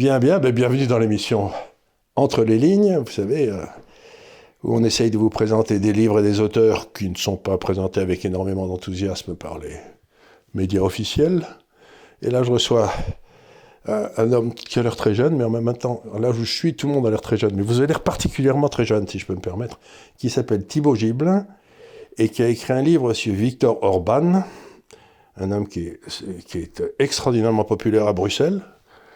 Bien, bien, ben, bienvenue dans l'émission Entre les lignes, vous savez, euh, où on essaye de vous présenter des livres et des auteurs qui ne sont pas présentés avec énormément d'enthousiasme par les médias officiels. Et là, je reçois un, un homme qui a l'air très jeune, mais en même temps, là où je suis, tout le monde a l'air très jeune, mais vous avez l'air particulièrement très jeune, si je peux me permettre, qui s'appelle Thibaut Gibelin et qui a écrit un livre sur Victor Orban, un homme qui est extraordinairement populaire à Bruxelles.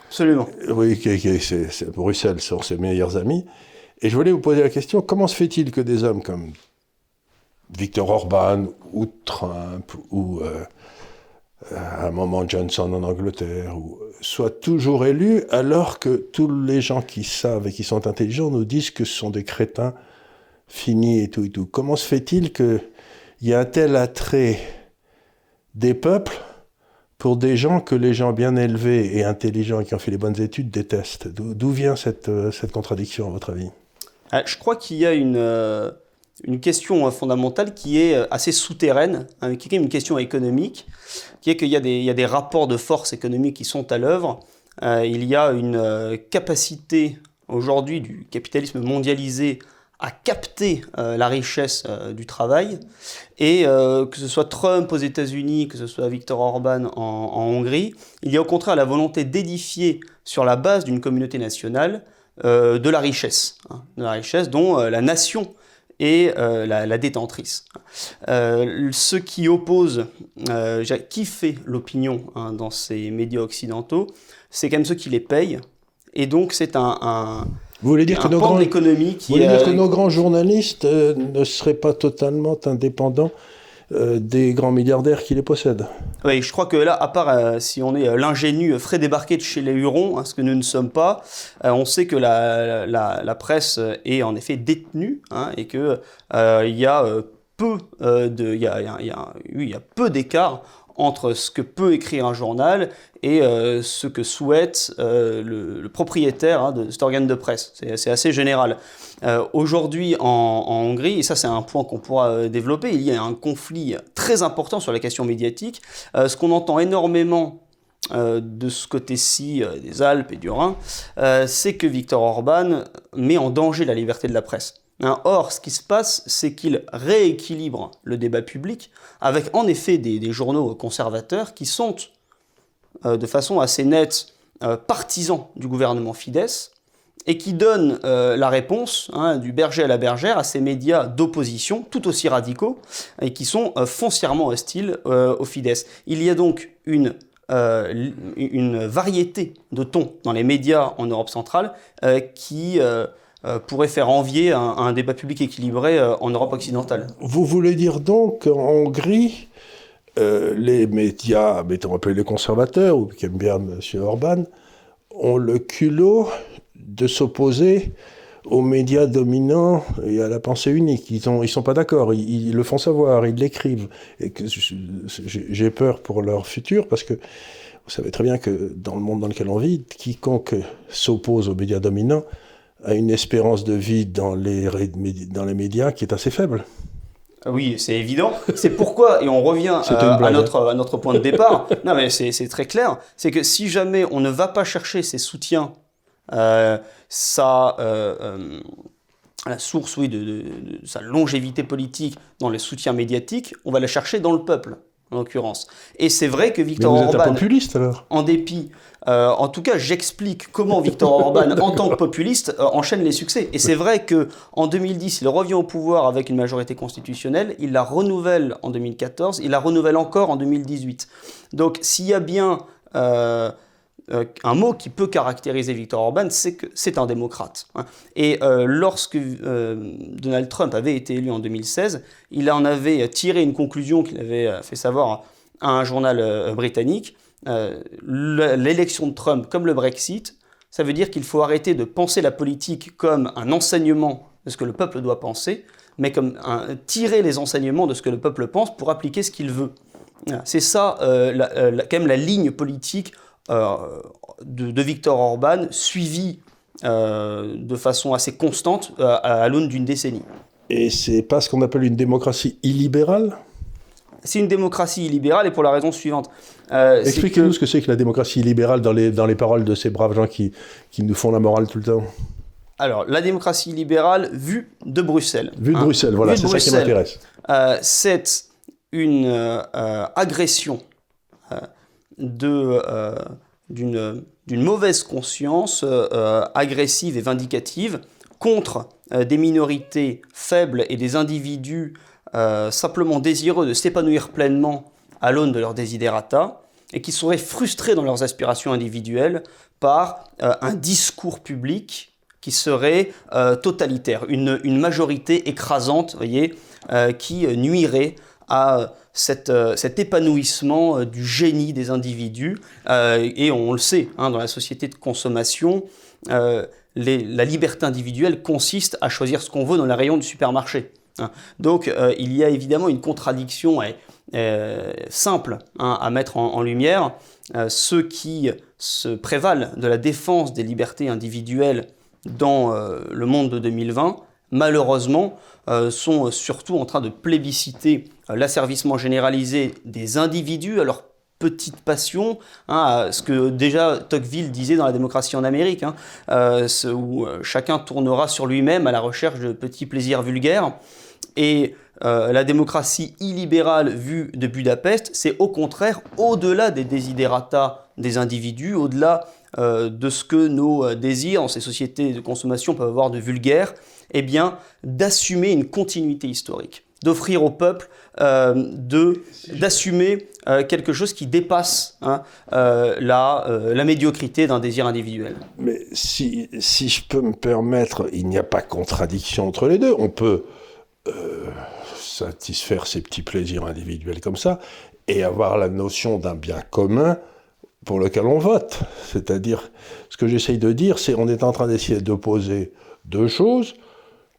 Absolument. Oui, qui, qui- c'est- Bruxelles sont ses meilleurs amis. Et je voulais vous poser la question, comment se fait-il que des hommes comme Victor Orban ou Trump ou euh, à un moment Johnson en Angleterre soient toujours élus alors que tous les gens qui savent et qui sont intelligents nous disent que ce sont des crétins finis et tout et tout. Comment se fait-il qu'il y a un tel attrait des peuples pour des gens que les gens bien élevés et intelligents qui ont fait les bonnes études détestent D'où vient cette, euh, cette contradiction, à votre avis? Ah, Je crois qu'il y a une, euh, une question euh, fondamentale qui est assez souterraine, hein, qui est une question économique, qui est qu'il y, y a des rapports de force économiques qui sont à l'œuvre. Il y a une capacité aujourd'hui du capitalisme mondialisé à capter euh, la richesse euh, du travail. Et euh, que ce soit Trump aux États-Unis, que ce soit Viktor Orban en, Hongrie, il y a au contraire la volonté d'édifier sur la base d'une communauté nationale de la richesse, hein, de la richesse dont la nation est la, la détentrice. Ce qui oppose, qui fait l'opinion hein, dans ces médias occidentaux, c'est quand même ceux qui les payent. Et donc c'est un, Vous voulez dire, que nos, pan grands, de l'économie vous qui voulez dire euh, que nos grands journalistes euh, ne seraient pas totalement indépendants euh, des grands milliardaires qui les possèdent? Oui, je crois que là, à part euh, si on est euh, l'ingénu frais débarqué de chez les Hurons, hein, ce que nous ne sommes pas, on sait que la, la, la presse est en effet détenue hein, et que il y a peu de, il y a, il y a- il y a- oui, il y a peu d'écart entre ce que peut écrire un journal et euh, ce que souhaite euh, le, propriétaire hein, de cet organe de presse. C'est assez général. Euh, Aujourd'hui en, en Hongrie, et ça c'est un point qu'on pourra développer, il y a un conflit très important sur la question médiatique. Ce qu'on entend énormément de ce côté-ci des Alpes et du Rhin, c'est que Viktor Orban met en danger la liberté de la presse. Hein, or, ce qui se passe, c'est qu'il rééquilibre le débat public avec en effet des, journaux conservateurs qui sont euh, de façon assez nette euh, partisans du gouvernement Fidesz et qui donnent euh, la réponse hein, du berger à la bergère à ces médias d'opposition tout aussi radicaux et qui sont foncièrement hostiles au Fidesz. Il y a donc une, variété de tons dans les médias en Europe centrale qui pourrait faire envier un, débat public équilibré euh, en Europe occidentale. Vous voulez dire donc qu'en Hongrie, euh, les médias, mettons appelés les conservateurs, ou qui aiment bien M. Orban, ont le culot de s'opposer aux médias dominants et à la pensée unique. Ils ne sont pas d'accord, ils, ils le font savoir, ils l'écrivent. Et j'ai peur pour leur futur parce que vous savez très bien que dans le monde dans lequel on vit, quiconque s'oppose aux médias dominants a une espérance de vie dans les, dans les médias qui est assez faible. Oui, c'est évident. C'est pourquoi, et on revient euh, à, notre, à notre point de départ, non mais c'est très clair, c'est que si jamais on ne va pas chercher ces soutiens, euh, sa, euh, euh, la source oui, de, de- de sa longévité politique dans les soutiens médiatiques, on va la chercher dans le peuple, en l'occurrence. Et c'est vrai que Mais Victor vous êtes un Orban, populiste alors en dépit, euh, en tout cas, j'explique comment Viktor Orban, en tant que populiste, euh, enchaîne les succès. Et c'est vrai que en 2010, il revient au pouvoir avec une majorité constitutionnelle, il la renouvelle en 2014, il la renouvelle encore en 2018. Donc, s'il y a bien euh, euh, un mot qui peut caractériser Viktor Orban, c'est que c'est un démocrate. hein. Et euh, lorsque euh, Donald Trump avait été élu en 2016, il en avait tiré une conclusion qu'il avait fait savoir à un journal britannique. Le- L'élection de Trump, comme le Brexit, ça veut dire qu'il faut arrêter de penser la politique comme un enseignement de ce que le peuple doit penser, mais comme tirer les enseignements de ce que le peuple pense pour appliquer ce qu'il veut. C'est ça, quand même, la ligne politique de, de Viktor Orban, suivie euh, de façon assez constante euh, à, à l'aune d'une décennie. Et c'est pas ce qu'on appelle une démocratie illibérale? C'est une démocratie illibérale et pour la raison suivante. Expliquez-nous ce que c'est que la démocratie illibérale dans les, dans les paroles de ces braves gens qui, qui nous font la morale tout le temps. Alors, la démocratie libérale vue de Bruxelles. Vue de hein. Bruxelles, voilà, c'est ça qui m'intéresse. c'est une agression de d'une mauvaise conscience euh, agressive et vindicative contre euh, des minorités faibles et des individus euh, simplement désireux de s'épanouir pleinement à l'aune de leurs desiderata et qui seraient frustrés dans leurs aspirations individuelles par un discours public qui serait totalitaire, une, une, majorité écrasante, voyez, qui nuirait à euh, cet épanouissement euh, du génie des individus. Euh, et on le sait, hein, dans la société de consommation, la liberté individuelle consiste à choisir ce qu'on veut dans les rayons du supermarché. Hein. Donc il y a évidemment une contradiction simple hein, à mettre en, lumière. ceux qui se prévalent de la défense des libertés individuelles dans le monde de 2020, malheureusement, sont surtout en train de plébisciter euh, l'asservissement généralisé des individus à leur petite passion, hein, ce que déjà Tocqueville disait dans la démocratie en Amérique, hein, euh, où euh, chacun tournera sur lui-même à la recherche de petits plaisirs vulgaires. Et la démocratie illibérale vue de Budapest, c'est au contraire au-delà des desiderata des individus, au-delà de ce que nos désirs dans ces sociétés de consommation peuvent avoir de vulgaire, eh bien d'assumer une continuité historique d'offrir au peuple euh, d'assumer euh, quelque chose qui dépasse hein, euh, la, la, médiocrité d'un désir individuel. Mais si, si je peux me permettre, il n'y a pas contradiction entre les deux. On peut satisfaire ses petits plaisirs individuels comme ça et avoir la notion d'un bien commun pour lequel on vote. C'est-à-dire, ce que j'essaye de dire, c'est on est en train d'essayer d'opposer deux choses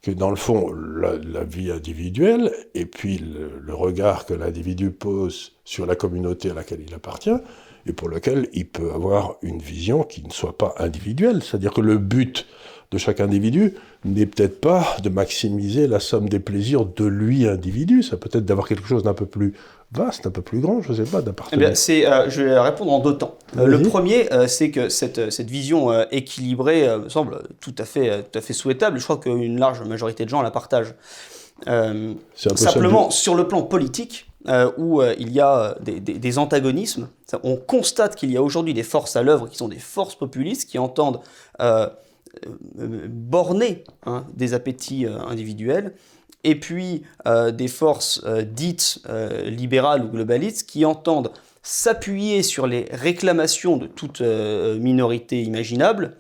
que dans le fond, la, vie individuelle et puis le, regard que l'individu pose sur la communauté à laquelle il appartient, et pour lequel il peut avoir une vision qui ne soit pas individuelle. C'est-à-dire que le but de chaque individu n'est peut-être pas de maximiser la somme des plaisirs de lui individu, ça peut être d'avoir quelque chose d'un peu plus vaste, un peu plus grand, je ne sais pas, d'appartenir. Eh c'est, euh, je vais répondre en deux temps. Euh, le premier, euh, c'est que cette, cette vision équilibrée me semble tout à, fait, tout à fait souhaitable. Je crois qu'une large majorité de gens la partagent. simplement, sur le plan politique, où il y a des, des antagonismes, on constate qu'il y a aujourd'hui des forces à l'œuvre qui sont des forces populistes qui entendent borner hein, des appétits individuels et puis euh, des forces euh, dites euh, libérales ou globalistes qui entendent s'appuyer sur les réclamations de toute minorité imaginable,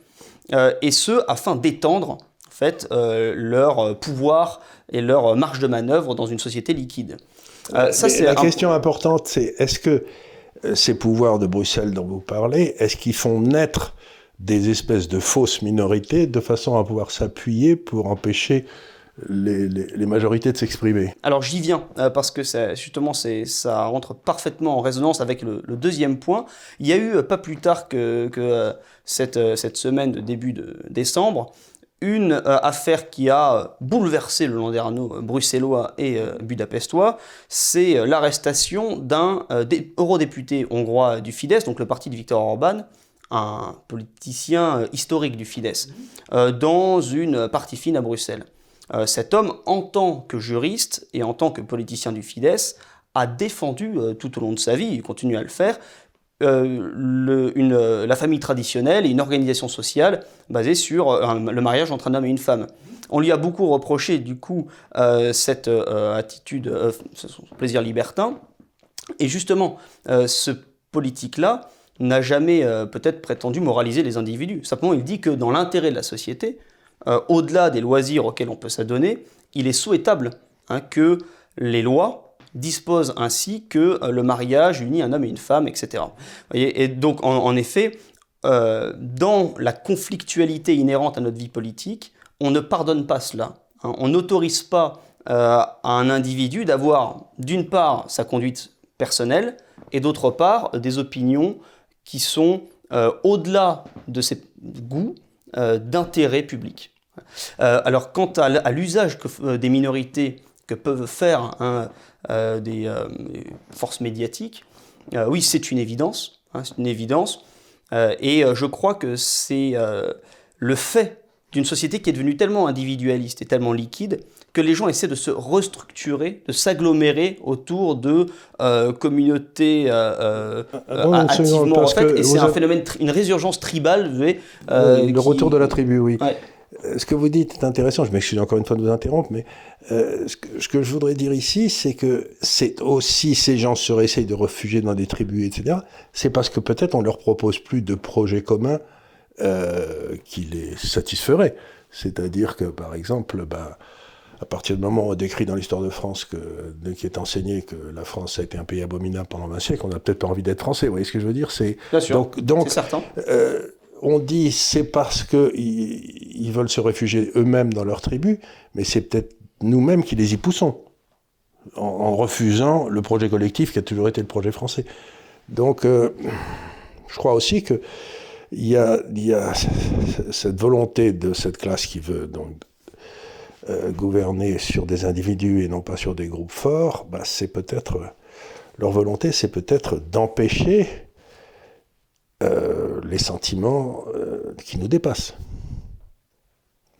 et ce afin d'étendre en fait, leur pouvoir et leur marge de manœuvre dans une société liquide. ça, la question importante, c'est est-ce que ces pouvoirs de Bruxelles dont vous parlez, est-ce qu'ils font naître des espèces de fausses minorités de façon à pouvoir s'appuyer pour empêcher les, majorités de s'exprimer Alors j'y viens, euh, parce que justement ça rentre parfaitement en résonance avec le, deuxième point. Il y a eu, euh, pas plus tard que, euh, cette, semaine de début de décembre, une affaire qui a bouleversé le landerneau bruxellois et budapestois, c'est l'arrestation d'un eurodéputé hongrois du Fidesz, donc le parti de Viktor Orban, un politicien historique du Fidesz, dans une partie fine à Bruxelles. Euh, cet homme, en tant que juriste et en tant que politicien du Fidesz, a défendu euh, tout au long de sa vie, il continue à le faire, euh, la famille traditionnelle et une organisation sociale basée sur le mariage entre un homme et une femme. On lui a beaucoup reproché du coup cette attitude, son plaisir libertin, et justement ce politique-là n'a jamais peut-être prétendu moraliser les individus. Simplement, il dit que dans l'intérêt de la société, euh, au-delà des loisirs auxquels on peut s'adonner, il est souhaitable hein, que les lois disposent ainsi que euh, le mariage unit un homme et une femme, etc. et donc, en, effet, euh, dans la conflictualité inhérente à notre vie politique, on ne pardonne pas cela. Hein. On n'autorise pas à un individu d'avoir, d'une part, sa conduite personnelle, et d'autre part, des opinions qui sont au-delà de ses goûts, d'intérêt public. Euh, alors quant à, l'usage euh, des minorités que peuvent faire hein, des, forces médiatiques, oui, c'est une évidence. Hein, c'est une évidence. et je crois que c'est le fait d'une société qui est devenue tellement individualiste et tellement liquide que les gens essaient de se restructurer, de s'agglomérer autour de euh, communautés euh, euh, activement en fait, et c'est un phénomène, une résurgence tribale. Voyez, le retour de la tribu, oui. Ce que vous dites est intéressant, je m'excuse encore une fois de vous interrompre, mais ce que, ce, que, je voudrais dire ici, c'est que c'est aussi ces gens se essayent de refugier dans des tribus, etc. C'est parce que peut-être on leur propose plus de projets communs qui les satisferaient. C'est-à-dire que, par exemple, ben, à partir du moment où on décrit dans l'histoire de France que, qui est enseigné que la France a été un pays abominable pendant 20 siècles, on n'a peut-être pas envie d'être français. Vous voyez ce que je veux dire? C'est donc, donc certain. Euh, on dit c'est parce que ils, veulent se réfugier eux-mêmes dans leur tribu, mais c'est peut-être nous-mêmes qui les y poussons en, refusant le projet collectif qui a toujours été le projet français. Donc, euh, je crois aussi que il y a, cette volonté de cette classe qui veut donc euh, gouverner sur des individus et non pas sur des groupes forts, bah, c'est peut-être leur volonté, c'est peut-être d'empêcher euh, les sentiments euh, qui nous dépassent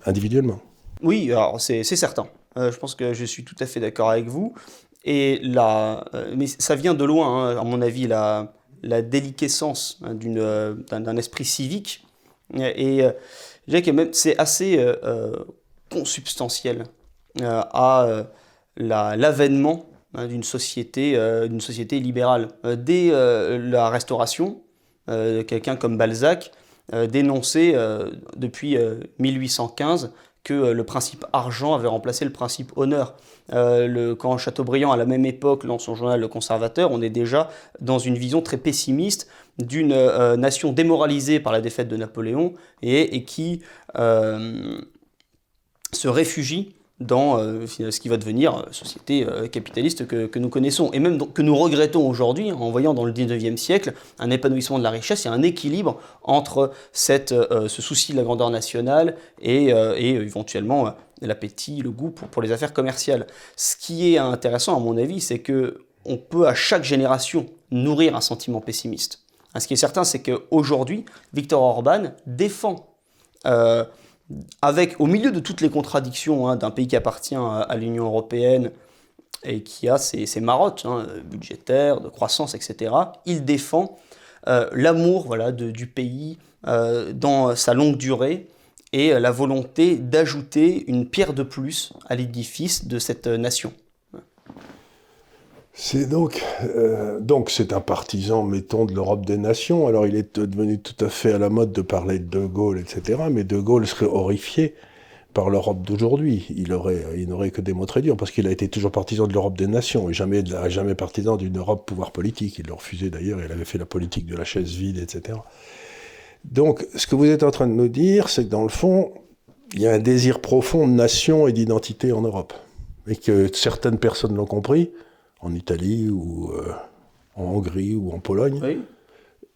individuellement. Oui, alors c'est certain. je pense que je suis tout à fait d'accord avec vous. Et là, mais ça vient de loin, hein, à mon avis, la, la déliquescence hein, d'un esprit civique. Et je dirais que c'est assez consubstantiel euh, à euh, l'avènement hein, d'une société, euh, d'une société libérale. dès la Restauration, quelqu'un comme Balzac dénonçait depuis 1815 que le principe argent avait remplacé le principe honneur. le, quand Chateaubriand, à la même époque, lance son journal Le Conservateur, on est déjà dans une vision très pessimiste d'une nation démoralisée par la défaite de Napoléon et qui se réfugie dans euh, ce qui va devenir euh, société euh, capitaliste que, nous connaissons et même que nous regrettons aujourd'hui en voyant dans le 19e siècle un épanouissement de la richesse et un équilibre entre cette, ce souci de la grandeur nationale et, éventuellement l'appétit, le goût pour, pour, les affaires commerciales. Ce qui est intéressant à mon avis, c'est que on peut à chaque génération nourrir un sentiment pessimiste. Ce qui est certain, c'est qu'aujourd'hui, Victor Orban défend avec, au milieu de toutes les contradictions hein, d'un pays qui appartient à, l'Union européenne et qui a ses, marottes hein, budgétaires, de croissance, etc., il défend euh, l'amour du pays euh, dans sa longue durée et la volonté d'ajouter une pierre de plus à l'édifice de cette nation. C'est donc, euh, donc c'est un partisan, mettons, de l'Europe des nations. Alors il est devenu tout à fait à la mode de parler de De Gaulle, etc. Mais De Gaulle serait horrifié par l'Europe d'aujourd'hui. Il aurait, il n'aurait que des mots très durs parce qu'il a été toujours partisan de l'Europe des nations et jamais, jamais partisan d'une Europe pouvoir politique. Il le refusait d'ailleurs. Il avait fait la politique de la chaise vide, etc. Donc, ce que vous êtes en train de nous dire, c'est que dans le fond, il y a un désir profond de nation et d'identité en Europe, et que certaines personnes l'ont compris en Italie ou euh, en Hongrie ou en Pologne,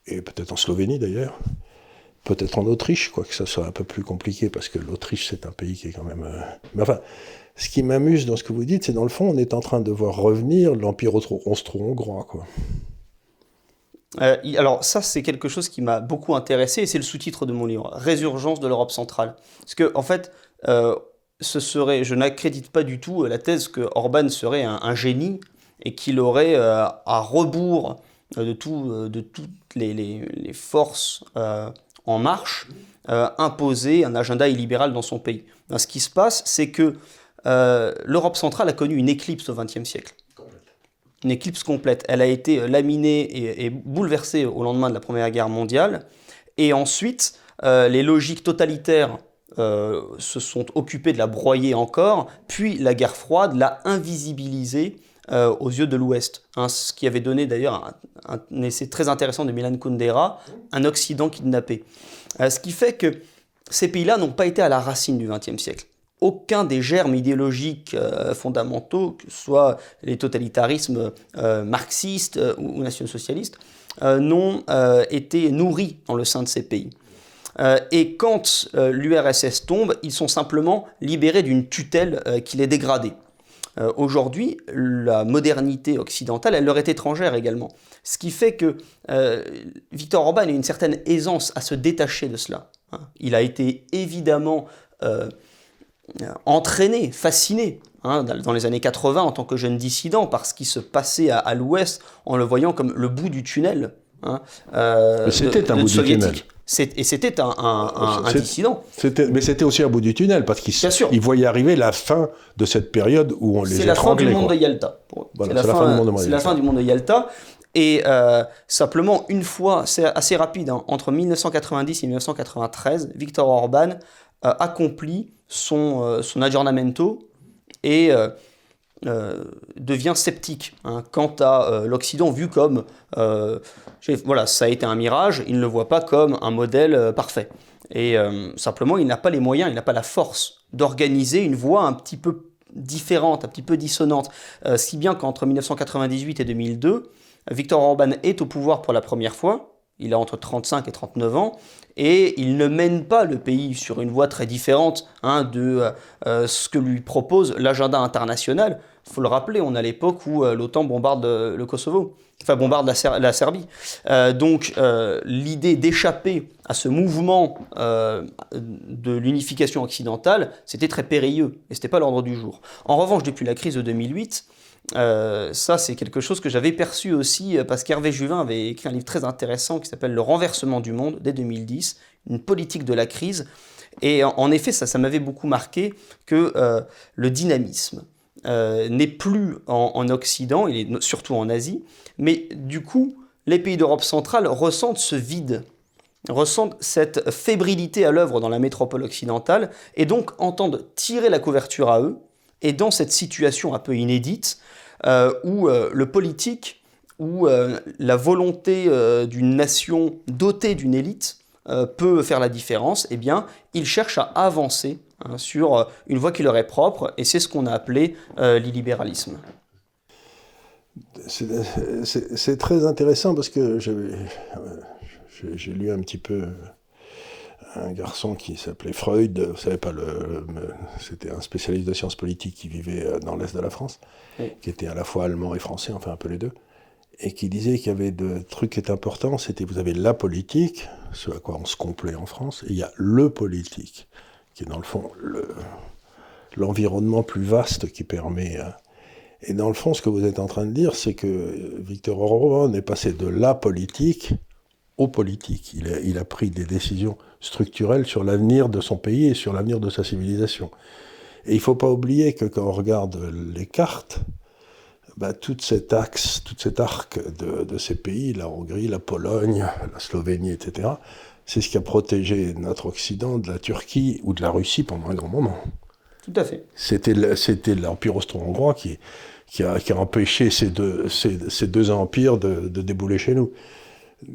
et peut-être en Slovénie d'ailleurs, peut-être en Autriche, quoique ça soit un peu plus compliqué parce que l'Autriche c'est un pays qui est quand même. Euh, mais enfin, ce qui m'amuse dans ce que vous dites, c'est dans le fond, on est en train de voir revenir l'empire austro-hongrois, quoi. Euh, alors ça, c'est quelque chose qui m'a beaucoup intéressé et c'est le sous-titre de mon livre, Résurgence de l'Europe centrale. Parce que en fait, ce serait, je n'accrédite pas du tout la thèse que Orban serait un génie et qu'il aurait euh, à rebours euh, de, tout, euh, de toutes les, forces en marche imposé un agenda illibéral dans son pays. ce qui se passe, c'est que l'Europe centrale a connu une éclipse au XXe siècle. Une éclipse complète. Elle a été laminée et, bouleversée au lendemain de la Première Guerre mondiale. Et ensuite, les logiques totalitaires se sont occupées de la broyer encore, puis la guerre froide l'a invisibilisée euh, aux yeux de l'Ouest. Hein, ce qui avait donné d'ailleurs un, essai très intéressant de Milan Kundera, Un Occident kidnappé. Euh, ce qui fait que ces pays-là n'ont pas été à la racine du XXe siècle. Aucun des germes idéologiques euh, fondamentaux, que ce soit les totalitarismes marxistes ou nationaux-socialistes, n'ont été nourris dans le sein de ces pays. et quand l'URSS tombe, ils sont simplement libérés d'une tutelle qui les dégradait. Aujourd'hui, la modernité occidentale, elle leur est étrangère également. Ce qui fait que Victor Orban a une certaine aisance à se détacher de cela. Hein. Il a été évidemment entraîné, fasciné Hein, dans les années 80 en tant que jeune dissident par ce qui se passait à, l'ouest en le voyant comme le bout du tunnel. Hein, euh, c'était un bout du tunnel. Et c'était un, un, dissident. Mais c'était aussi un bout du tunnel, parce qu'il voyait arriver la fin de cette période où on les C'est la fin du monde de Yalta. c'est la, fin du monde de Yalta. Et euh, simplement, une fois, c'est assez rapide, hein, entre 1990 et 1993, Victor Orban euh, accomplit son, son aggiornamento et euh, euh, devient sceptique hein, quant à euh, l'Occident vu comme voilà ça a été un mirage, il ne le voit pas comme un modèle parfait. Et simplement, il n'a pas les moyens, il n'a pas la force d'organiser une voie un petit peu différente, un petit peu dissonante. si bien qu'entre 1998 et 2002, Victor Orban est au pouvoir pour la première fois, il a entre 35 et 39 ans, et il ne mène pas le pays sur une voie très différente hein, de euh, ce que lui propose l'agenda international. Faut le rappeler, on à l'époque où euh, l'OTAN bombarde euh, le Kosovo, enfin bombarde la, Serbie. donc l'idée d'échapper à ce mouvement de l'unification occidentale, c'était très périlleux, et ce n'était pas l'ordre du jour. En revanche, depuis la crise de 2008, euh, ça, c'est quelque chose que j'avais perçu aussi euh, parce qu'Hervé Juvin avait écrit un livre très intéressant qui s'appelle Le renversement du monde dès 2010, une politique de la crise. Et en, effet, ça, ça m'avait beaucoup marqué que euh, le dynamisme n'est plus en, en, Occident, il est surtout en Asie, mais du coup, les pays d'Europe centrale ressentent ce vide ressentent cette fébrilité à l'œuvre dans la métropole occidentale et donc entendent tirer la couverture à eux. Et dans cette situation un peu inédite, euh, où euh, le politique, où euh, la volonté d'une nation dotée d'une élite peut faire la différence, eh bien, il cherche à avancer hein, sur une voie qui leur est propre, et c'est ce qu'on a appelé l'illibéralisme. C'est très intéressant parce que j'ai lu un petit peu un garçon qui s'appelait Freud, vous savez pas, le, c'était un spécialiste de sciences politiques qui vivait euh, dans l'Est de la France, qui était à la fois allemand et français, enfin un peu les deux, et qui disait qu'il y avait deux trucs qui étaient importants, c'était vous avez la politique, ce à quoi on se complaît en France, et il y a le politique, qui est dans le fond l'environnement plus vaste qui permet... Euh, et dans le fond, ce que vous êtes en train de dire, c'est que Victor Orban est passé de la politique aux politiques. Il a, pris des décisions structurelles sur l'avenir de son pays et sur l'avenir de sa civilisation. Et il ne faut pas oublier que quand on regarde les cartes, bah, tout cet axe, tout cet arc de, ces pays, la Hongrie, la Pologne, la Slovénie, etc., c'est ce qui a protégé notre Occident de la Turquie ou de la Russie pendant un grand moment. Tout à fait. C'était l'Empire austro-hongrois qui, qui, a, qui, a, empêché ces deux, ces, ces deux empires de, de, débouler chez nous.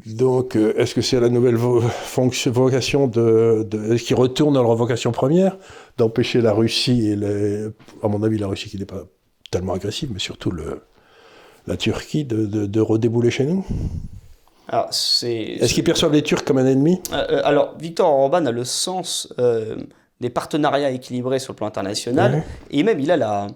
Donc, euh, est-ce que c'est la nouvelle vocation de, est-ce qu'ils retournent à leur vocation première d'empêcher la Russie et les, à mon avis la Russie qui n'est pas tellement agressive, mais surtout le, la Turquie de, de, redébouler chez nous? Alors, Est-ce qu'ils perçoivent les Turcs comme un ennemi? Euh, euh, Alors, Victor Orban a le sens des partenariats équilibrés sur le plan international, et même il a la,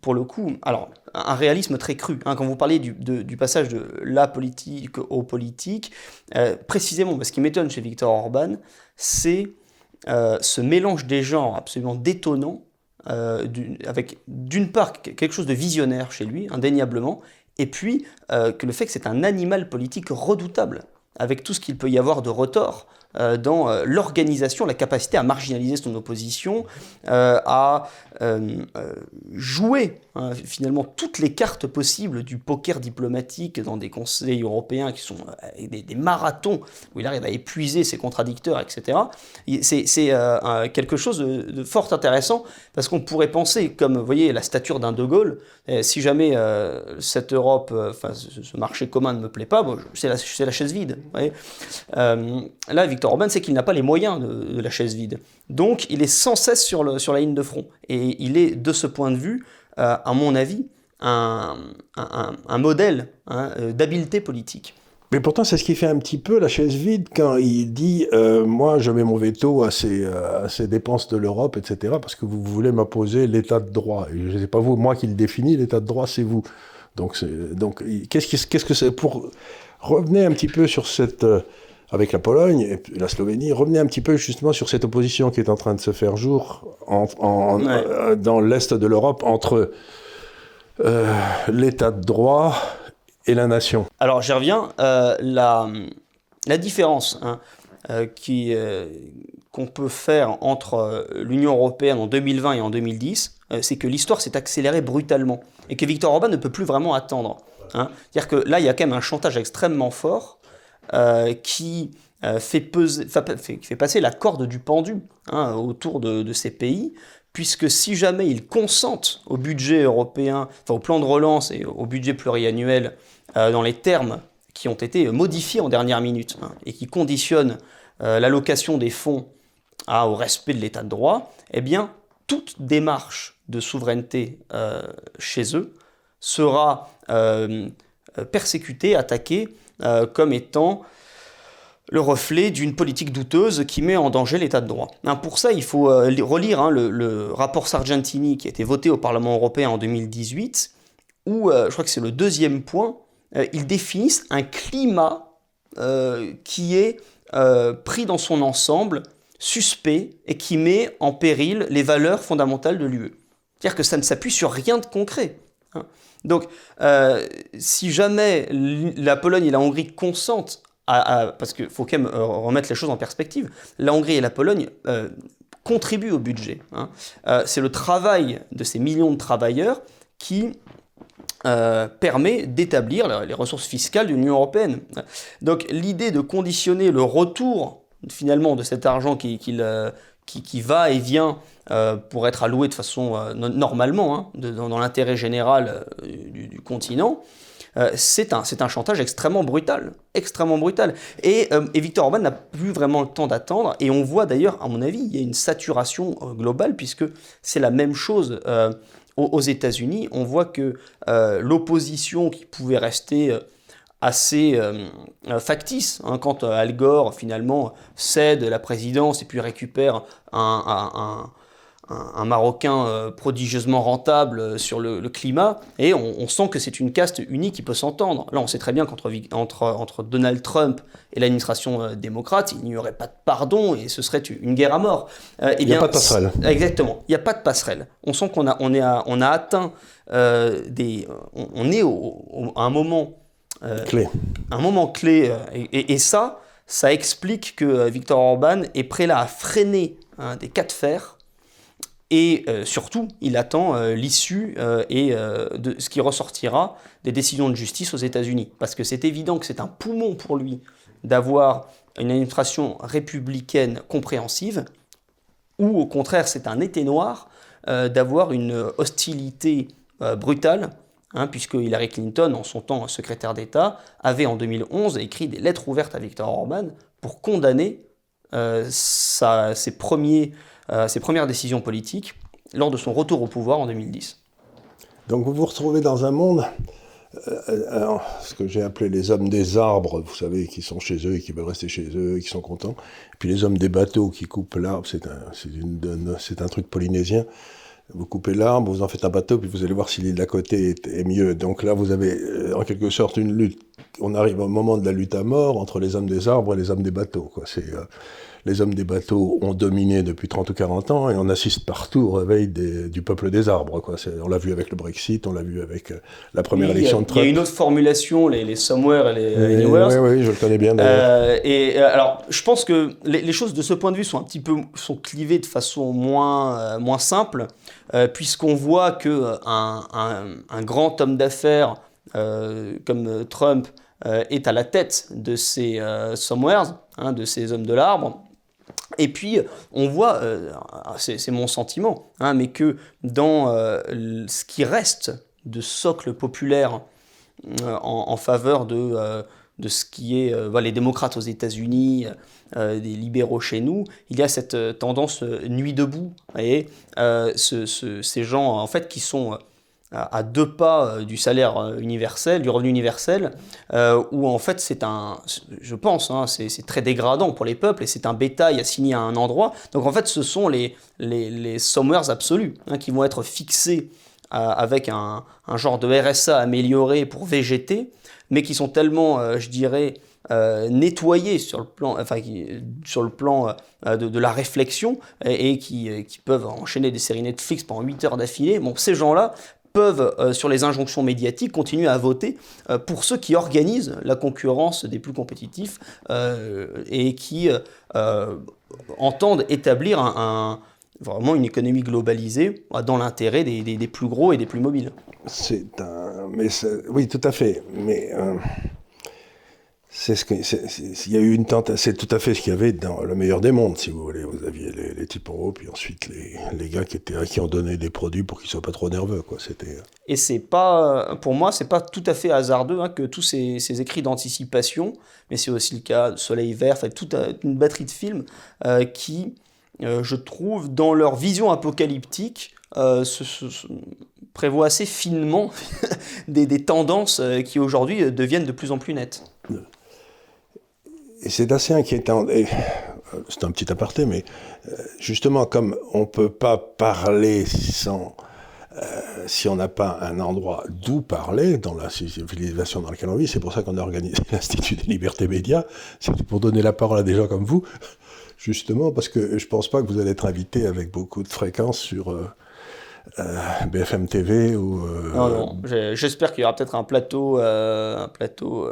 pour le coup, alors un réalisme très cru. Hein, quand vous parlez du, passage de la politique aux politiques, euh, précisément, ce qui m'étonne chez Victor Orban, c'est euh, ce mélange des genres absolument détonnant, euh, avec d'une part quelque chose de visionnaire chez lui, indéniablement, et puis que le fait que c'est un animal politique redoutable, avec tout ce qu'il peut y avoir de retors euh, dans euh, l'organisation, la capacité à marginaliser son opposition, euh, à jouer hein, finalement toutes les cartes possibles du poker diplomatique dans des conseils européens qui sont des, marathons où il arrive à épuiser ses contradicteurs, etc. C'est quelque chose de, fort intéressant parce qu'on pourrait penser, comme vous voyez la stature d'un De Gaulle, si jamais cette Europe, enfin ce marché commun ne me plaît pas, c'est la, la, chaise vide. là, Victor Orban c'est qu'il n'a pas les moyens de, la chaise vide. Donc il est sans cesse sur, la ligne de front. Et il est, de ce point de vue, euh, à mon avis, un, modèle hein, euh, d'habileté politique. Mais pourtant, c'est ce qui fait un petit peu la chaise vide quand il dit euh, Moi, je mets mon veto à ces, dépenses de l'Europe, etc., parce que vous voulez m'imposer l'état de droit. Je ne sais pas vous, moi qui le définis, l'état de droit, c'est vous. Donc, qu'est-ce que c'est pour. Revenez un petit peu sur cette. Avec la Pologne et la Slovénie, revenez un petit peu justement sur cette opposition qui est en train de se faire jour en, dans l'Est de l'Europe entre l'état de droit et la nation Alors j'y reviens. Euh, la, la, différence hein, euh, qui, euh, qu'on peut faire entre l'Union européenne en 2020 et en 2010, c'est que l'histoire s'est accélérée brutalement et que Victor Orban ne peut plus vraiment attendre. Hein. C'est-à-dire que là, il y a quand même un chantage extrêmement fort qui, fait peser, fait, passer la corde du pendu hein, autour de, ces pays, puisque si jamais ils consentent au budget européen, enfin au plan de relance et au budget pluriannuel euh, dans les termes qui ont été modifiés en dernière minute hein, et qui conditionnent euh, l'allocation des fonds au respect de l'état de droit, eh bien, toute démarche de souveraineté euh, chez eux sera persécutée, attaquée comme étant le reflet d'une politique douteuse qui met en danger l'état de droit. Hein, pour ça, il faut relire hein, le, rapport Sargentini qui a été voté au Parlement européen en 2018, où je crois que c'est le deuxième point euh, ils définissent un climat euh, qui est euh, pris dans son ensemble, suspect, et qui met en péril les valeurs fondamentales de l'UE. C'est-à-dire que ça ne s'appuie sur rien de concret. Hein. Donc, si jamais la Pologne et la Hongrie consentent à, parce qu'il faut quand même remettre les choses en perspective, la Hongrie et la Pologne contribuent au budget. Hein. c'est le travail de ces millions de travailleurs qui euh, permet d'établir les ressources fiscales de l'Union européenne. Donc l'idée de conditionner le retour finalement de cet argent qui, qui, va et vient euh, pour être alloué de façon euh, normalement hein, dans, l'intérêt général du, continent, c'est un, un, chantage extrêmement brutal, extrêmement brutal. Et, Victor Orban n'a plus vraiment le temps d'attendre, et on voit d'ailleurs, à mon avis, il y a une saturation globale, puisque c'est la même chose aux États-Unis, on voit que euh, l'opposition qui pouvait rester euh, assez euh, factice, hein, quand Al Gore finalement cède la présidence et puis récupère un, un, Marocain euh, prodigieusement rentable euh, sur le, climat, et on, sent que c'est une caste unique qui peut s'entendre. Là, on sait très bien qu'entre entre, entre Donald Trump et l'administration euh, démocrate, il n'y aurait pas de pardon et ce serait une guerre à mort. Eh il n'y a pas de passerelle. Exactement, il n'y a pas de passerelle. On sent qu'on a, on est on a atteint des... On, est au, à un moment... clé. Un moment clé, et, et, ça, ça explique que Victor Orban est prêt là à freiner hein, des cas de fer et euh, surtout, il attend euh, l'issue euh, et de ce qui ressortira des décisions de justice aux États-Unis. Parce que c'est évident que c'est un poumon pour lui d'avoir une administration républicaine compréhensive, ou au contraire, c'est un été noir d'avoir une hostilité brutale, hein, puisque Hillary Clinton, en son temps secrétaire d'État, avait en 2011 écrit des lettres ouvertes à Viktor Orban pour condamner ses premiers euh, ses premières décisions politiques lors de son retour au pouvoir en 2010. Donc vous vous retrouvez dans un monde, euh, euh, ce que j'ai appelé les hommes des arbres, vous savez, qui sont chez eux et qui veulent rester chez eux et qui sont contents, et puis les hommes des bateaux qui coupent l'arbre, c'est un truc polynésien. Vous coupez l'arbre, vous en faites un bateau, puis vous allez voir si l'île d'à côté est, mieux. Donc là, vous avez en quelque sorte une lutte. On arrive au moment de la lutte à mort entre les hommes des arbres et les hommes des bateaux. Quoi. C'est, les hommes des bateaux ont dominé depuis 30 ou 40 ans et on assiste partout au réveil du peuple des arbres. Quoi. On l'a vu avec le Brexit, on l'a vu avec euh, la première élection de Trump. Il y a une autre formulation, les, somewhere et les, nowhere. Oui, oui, je le connais bien. Euh, et euh, alors, je pense que les, choses de ce point de vue sont un petit peu sont clivées de façon moins, moins simple, puisqu'on voit que un, grand homme d'affaires comme Trump est à la tête de ces somewheres, hein, de ces hommes de l'arbre, et puis, on voit, euh, c'est mon sentiment, hein, mais que dans euh, ce qui reste de socle populaire euh, en, faveur de, de ce qui est les démocrates aux États-Unis, des libéraux chez nous, il y a cette tendance nuit debout. Voyez, ces gens, en fait, qui sont à deux pas du salaire universel, du revenu universel, où en fait c'est un, je pense, hein, c'est très dégradant pour les peuples et c'est un bétail assigné à un endroit. Donc en fait ce sont les, les, absolus hein, qui vont être fixés avec un, un, genre de RSA amélioré pour végéter, mais qui sont tellement, je dirais, euh, nettoyés sur le plan, enfin, sur le plan euh, de, la réflexion et, qui, euh, qui, peuvent enchaîner des séries Netflix pendant 8 heures d'affilée. Bon, ces gens-là peuvent, sur les injonctions médiatiques, continuer à voter pour ceux qui organisent la concurrence des plus compétitifs et qui entendent établir vraiment une économie globalisée dans l'intérêt des, plus gros et des plus mobiles. Oui, tout à fait. C'est ce que, il y a eu une tentative, c'est tout à fait ce qu'il y avait dans le meilleur des mondes, si vous voulez. Vous aviez les, les types en haut, puis ensuite les, les, gars qui étaient qui ont donné des produits pour qu'ils soient pas trop nerveux, quoi. C'était. Euh. Et c'est pas, pour moi, c'est pas tout à fait hasardeux hein, que tous ces, ces écrits d'anticipation, mais c'est aussi le cas de Soleil Vert, enfin toute euh, une batterie de films euh, qui, je trouve, dans leur vision apocalyptique, se, prévoient assez finement des, des tendances qui aujourd'hui deviennent de plus en plus nettes. Et c'est assez inquiétant. Euh, c'est un petit aparté, mais euh, justement, comme on ne peut pas parler sans, euh, si on n'a pas un endroit d'où parler dans la civilisation dans laquelle on vit, c'est pour ça qu'on a organisé l'Institut des libertés médias, c'est pour donner la parole à des gens comme vous, justement, parce que je ne pense pas que vous allez être invité avec beaucoup de fréquence sur... BFM TV ou. non, non. J'espère qu'il y aura peut-être un plateau, un plateau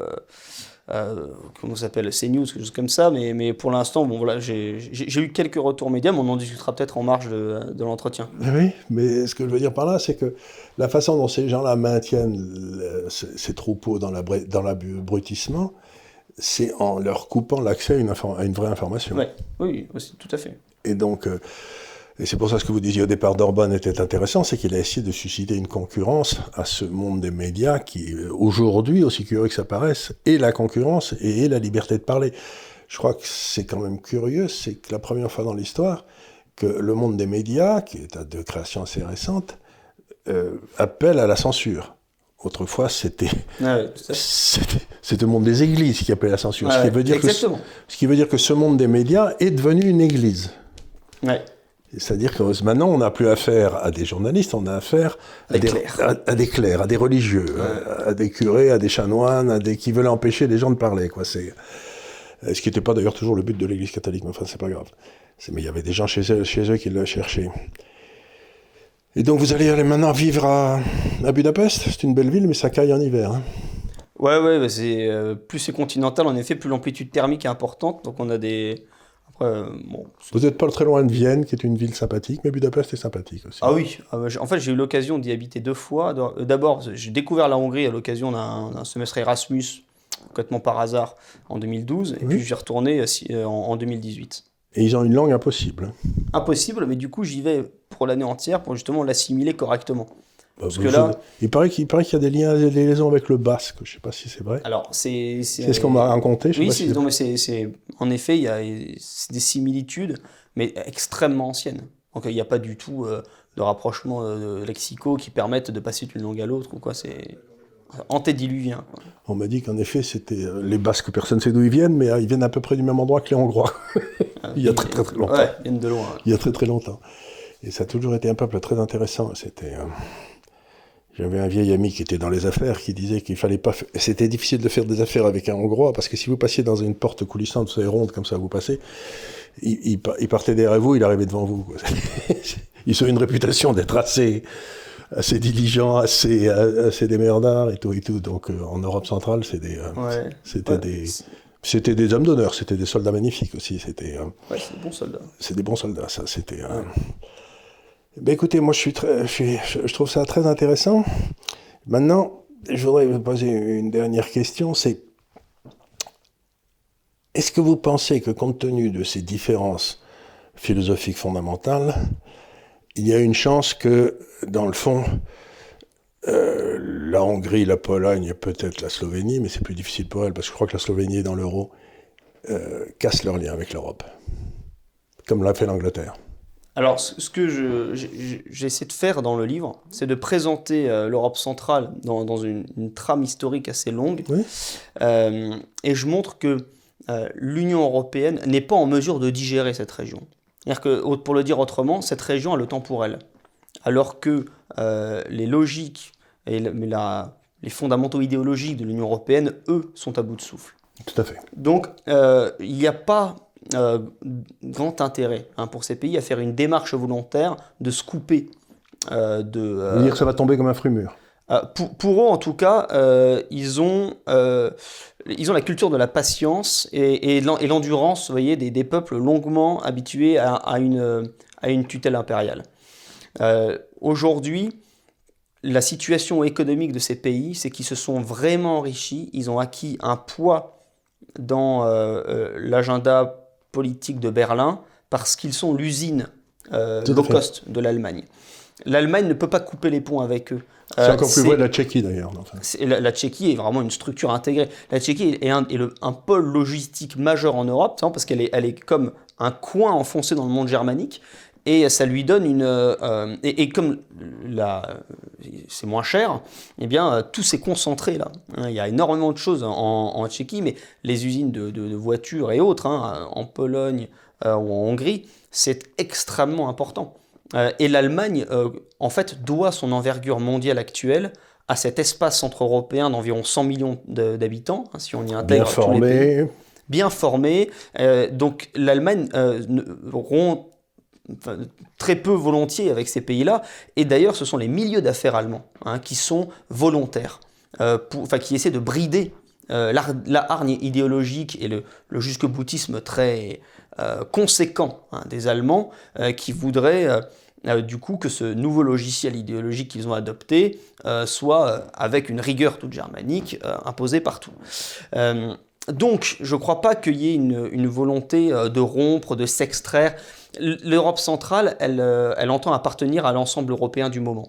euh, comment s'appelle, CNews, quelque chose comme ça, mais, mais pour l'instant, bon, voilà, j'ai eu quelques retours médias, mais on en discutera peut-être en marge de, de l'entretien. Oui, mais ce que je veux dire par là, c'est que la façon dont ces gens-là maintiennent ces, troupeaux dans l'abrutissement, c'est en leur coupant l'accès à, à, une vraie information. Ouais, oui, aussi, tout à fait. Et donc, euh, et c'est pour ça que ce que vous disiez au départ d'Orban était intéressant, c'est qu'il a essayé de susciter une concurrence à ce monde des médias qui, aujourd'hui, aussi curieux que ça paraisse, est la concurrence et est la liberté de parler. Je crois que c'est quand même curieux, c'est que la première fois dans l'histoire que le monde des médias, qui est de création assez récente, euh, appelle à la censure. Autrefois, c'était ah le monde des églises qui appelait à la censure. ce, qui veut dire que, ce qui veut dire que ce monde des médias est devenu une église. Ouais. C'est-à-dire que maintenant, on n'a plus affaire à des journalistes, on a affaire à des, à, des, clercs, à des religieux, à, des curés, à des chanoines, à des qui veulent empêcher les gens de parler. Quoi. C'est, ce qui n'était pas d'ailleurs toujours le but de l'Église catholique, mais enfin, c'est pas grave. mais il y avait des gens chez eux, chez eux qui le cherchaient. Et donc, vous allez aller maintenant vivre à, Budapest. C'est une belle ville, mais ça caille en hiver. Hein. Ouais, ouais, c'est, euh, plus c'est continental, en effet, plus l'amplitude thermique est importante. Donc, on a des euh, Vous n'êtes pas très loin de Vienne, qui est une ville sympathique, mais Budapest est sympathique aussi. Ah oui, ah bah, en fait j'ai eu l'occasion d'y habiter deux fois. Euh, d'abord, j'ai découvert la Hongrie à l'occasion d'un semestre Erasmus, complètement par hasard, en 2012, et puis j'y retourné euh, en, 2018. Et ils ont une langue impossible. Impossible, mais du coup j'y vais pour l'année entière pour justement l'assimiler correctement. Bah, Parce que là, il paraît qu'il paraît qu'il y a des liens, des liaisons avec le basque. Je ne sais pas si c'est vrai. Alors c'est c'est ce qu'on m'a raconté. Je oui, c'est si en effet il y a des similitudes, mais extrêmement anciennes. Donc il n'y a pas du tout euh, de rapprochement euh, lexicaux qui permettent de passer d'une langue à l'autre ou quoi. C'est antédiluvien. On m'a dit qu'en effet c'était euh, les Basques. Personne ne sait d'où ils viennent, mais ils viennent à peu près du même endroit que les Hongrois. Ah, il y a très très, très longtemps. Ouais, ils viennent de loin. Il y a très très longtemps. Et ça a toujours été un peuple très intéressant. C'était j'avais un vieil ami qui était dans les affaires qui disait qu'il fallait pas. C'était difficile de faire des affaires avec un Hongrois parce que si vous passiez dans une porte coulissante, vous savez, ronde comme ça, vous passez, il, il, partait derrière vous, il arrivait devant vous. Ils ont une réputation d'être assez, assez diligents, assez, assez démerdants et tout et tout. Donc euh, en Europe centrale, c'est des, euh, c'était des, c'était des hommes d'honneur, c'était des soldats magnifiques aussi. C'était. Euh, ouais, c'est des bons soldats. C'est des bons soldats, ça. C'était. Ben écoutez, moi je, suis très, je, trouve ça très intéressant. Maintenant, je voudrais vous poser une dernière question, c'est est-ce que vous pensez que compte tenu de ces différences philosophiques fondamentales, il y a une chance que, dans le fond, euh, la Hongrie, la Pologne et peut-être la Slovénie, mais c'est plus difficile pour elle parce que je crois que la Slovénie est dans l'euro, euh, cassent leur lien avec l'Europe, comme l'a fait l'Angleterre Alors, ce que j'essaie de faire dans le livre, c'est de présenter l'Europe centrale dans, une, trame historique assez longue. et je montre que l'Union européenne n'est pas en mesure de digérer cette région. C'est-à-dire que, pour le dire autrement, cette région a le temps pour elle. Alors que les logiques et les fondamentaux idéologiques de l'Union européenne, eux, sont à bout de souffle. Tout à fait. Donc, euh, il n'y a pas euh, grand intérêt hein, pour ces pays à faire une démarche volontaire de se couper euh, de. Vous dire que ça va tomber comme un fruit mûr pour, eux, en tout cas, ils, ont, ils ont la culture de la patience et, et l'endurance, vous voyez, des, des, peuples longuement habitués à, à, une, à une tutelle impériale. Aujourd'hui, la situation économique de ces pays, c'est qu'ils se sont vraiment enrichis, ils ont acquis un poids dans euh, euh, l'agenda politique de Berlin parce qu'ils sont l'usine euh, low cost de l'Allemagne. L'Allemagne ne peut pas couper les ponts avec eux. C'est encore plus vrai de la Tchéquie d'ailleurs. La, Tchéquie est vraiment une structure intégrée. La Tchéquie est un, un pôle logistique majeur en Europe, parce qu'elle est, elle est comme un coin enfoncé dans le monde germanique et ça lui donne une euh, et, comme c'est moins cher eh bien euh, tout s'est concentré là. Hein. il y a énormément de choses en, Tchéquie mais les usines de, voitures et autres hein, en Pologne euh, ou en Hongrie c'est extrêmement important. Et l'Allemagne en fait doit son envergure mondiale actuelle à cet espace centre-européen d'environ 100 millions d'habitants hein, si on y intègre bien formé. Bien formé. Donc l'Allemagne rompt très peu volontiers avec ces pays-là. Et d'ailleurs, ce sont les milieux d'affaires allemands hein, qui sont volontaires, euh, enfin, qui essaient de brider euh, la, hargne idéologique et le, le jusque-boutisme très euh, conséquent hein, des Allemands qui voudraient du coup que ce nouveau logiciel idéologique qu'ils ont adopté soit avec une rigueur toute germanique imposée partout. Donc je ne crois pas qu'il y ait une, une volonté de rompre, de s'extraire. L'Europe centrale, euh, elle, entend appartenir à l'ensemble européen du moment.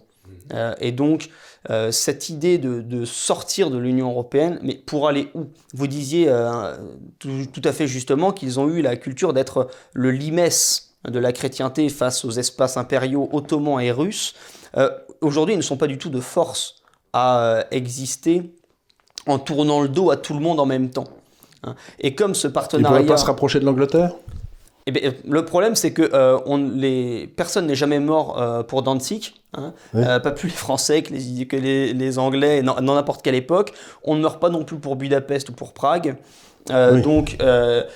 Euh, et donc, euh, cette idée de, sortir de l'Union européenne, mais pour aller où? Vous disiez tout, à fait justement qu'ils ont eu la culture d'être le limès de la chrétienté face aux espaces impériaux ottomans et russes. Aujourd'hui, ils ne sont pas du tout de force à exister en tournant le dos à tout le monde en même temps. Hein. Et comme ce partenariat... Ils ne pas se rapprocher de l'Angleterre eh bien, le problème, c'est que euh, on, les, personne n'est jamais mort euh, pour Danzig, hein. euh, pas plus les Français que les, que les, les Anglais, dans n'importe quelle époque. On ne meurt pas non plus pour Budapest ou pour Prague. Donc, la,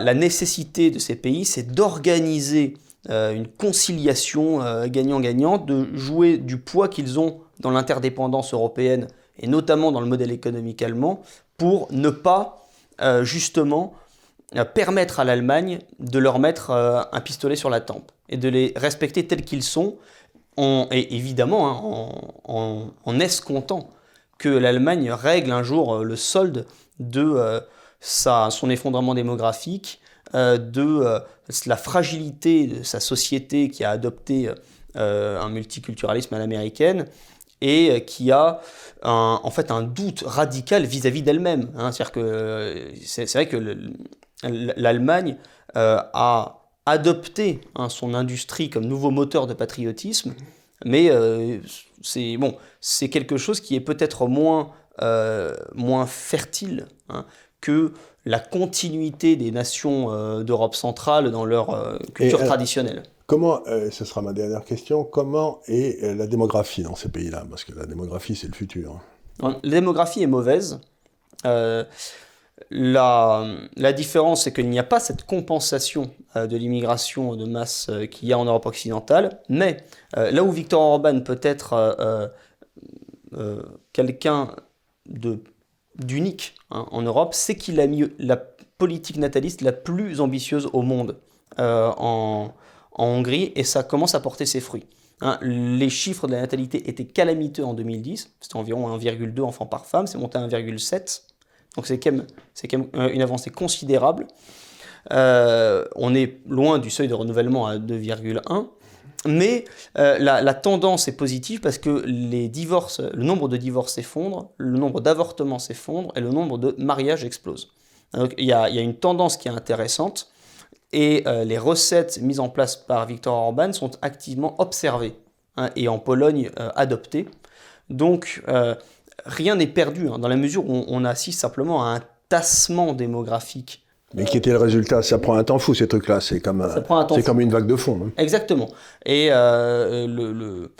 la, nécessité de ces pays, c'est d'organiser une conciliation gagnant-gagnant, de jouer du poids qu'ils ont dans l'interdépendance européenne et notamment dans le modèle économique allemand, pour ne pas justement euh, permettre à l'Allemagne de leur mettre euh, un pistolet sur la tempe et de les respecter tels qu'ils sont, et évidemment hein, en, escomptant que l'Allemagne règle un jour euh, le solde de son effondrement démographique, de la fragilité de sa société qui a adopté un multiculturalisme à l'américaine et qui a en fait un doute radical vis-à-vis d'elle-même. Hein. C'est-à-dire que c'est vrai que le, l'Allemagne euh, a adopté hein, son industrie comme nouveau moteur de patriotisme, mais euh, c'est bon, c'est quelque chose qui est peut-être moins, euh, moins fertile hein, que la continuité des nations d'Europe centrale dans leur culture traditionnelle. Comment, ce sera ma dernière question, comment est la démographie dans ces pays-là? Parce que la démographie, c'est le futur. La démographie est mauvaise. La, la, différence, c'est qu'il n'y a pas cette compensation euh, de l'immigration de masse euh, qu'il y a en Europe occidentale, mais euh, là où Victor Orban peut être quelqu'un d'unique hein, en Europe, c'est qu'il a mis la politique nataliste la plus ambitieuse au monde en, en, Hongrie, et ça commence à porter ses fruits. Hein. les chiffres de la natalité étaient calamiteux en 2010, c'était environ 1,2 enfants par femme, c'est monté à 1,7 donc c'est quand, même une avancée considérable. Euh, on est loin du seuil de renouvellement à 2,1. Mais euh, la, tendance est positive parce que le nombre de divorces s'effondre, le nombre d'avortements s'effondre et le nombre de mariages explose. Donc il y, a, une tendance qui est intéressante. Et euh, les recettes mises en place par Viktor Orban sont activement observées hein, et en Pologne euh, adoptées. Donc euh, rien n'est perdu hein, dans la mesure où on, assiste simplement à un tassement démographique. Mais qui était le résultat? Ça prend un temps fou ces trucs-là, c'est comme, c'est comme une vague de fond. Hein. Exactement. Et le,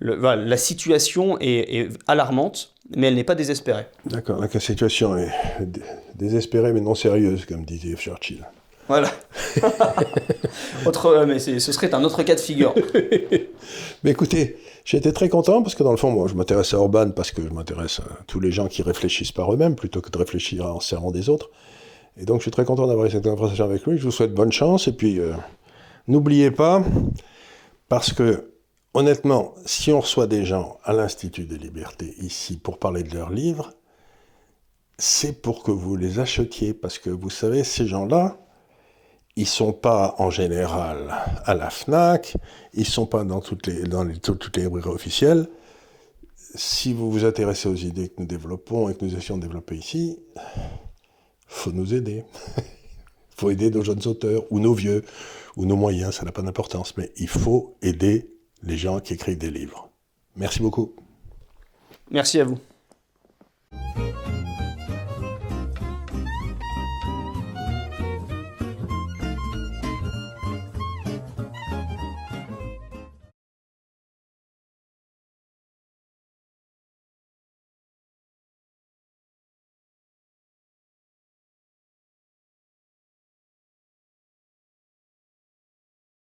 la situation est, alarmante, mais elle n'est pas désespérée. D'accord, la situation est désespérée mais non sérieuse, comme disait Churchill. Voilà. autre, mais ce serait un autre cas de figure. mais écoutez, j'ai été très content parce que dans le fond, moi, je m'intéresse à Orban parce que je m'intéresse à tous les gens qui réfléchissent par eux-mêmes plutôt que de réfléchir en servant des autres. Et donc, je suis très content d'avoir cette conversation avec lui. Je vous souhaite bonne chance et puis euh, n'oubliez pas, parce que honnêtement, si on reçoit des gens à l'Institut des libertés ici pour parler de leurs livres, c'est pour que vous les achetiez parce que vous savez, ces gens-là, ils sont pas en général à la FNAC, ils sont pas dans toutes les, dans toutes les librairies officielles. Si vous vous intéressez aux idées que nous développons et que nous essayons de développer ici, faut nous aider. faut aider nos jeunes auteurs, ou nos vieux, ou nos moyens, ça n'a pas d'importance, mais il faut aider les gens qui écrivent des livres. Merci beaucoup. Merci à vous.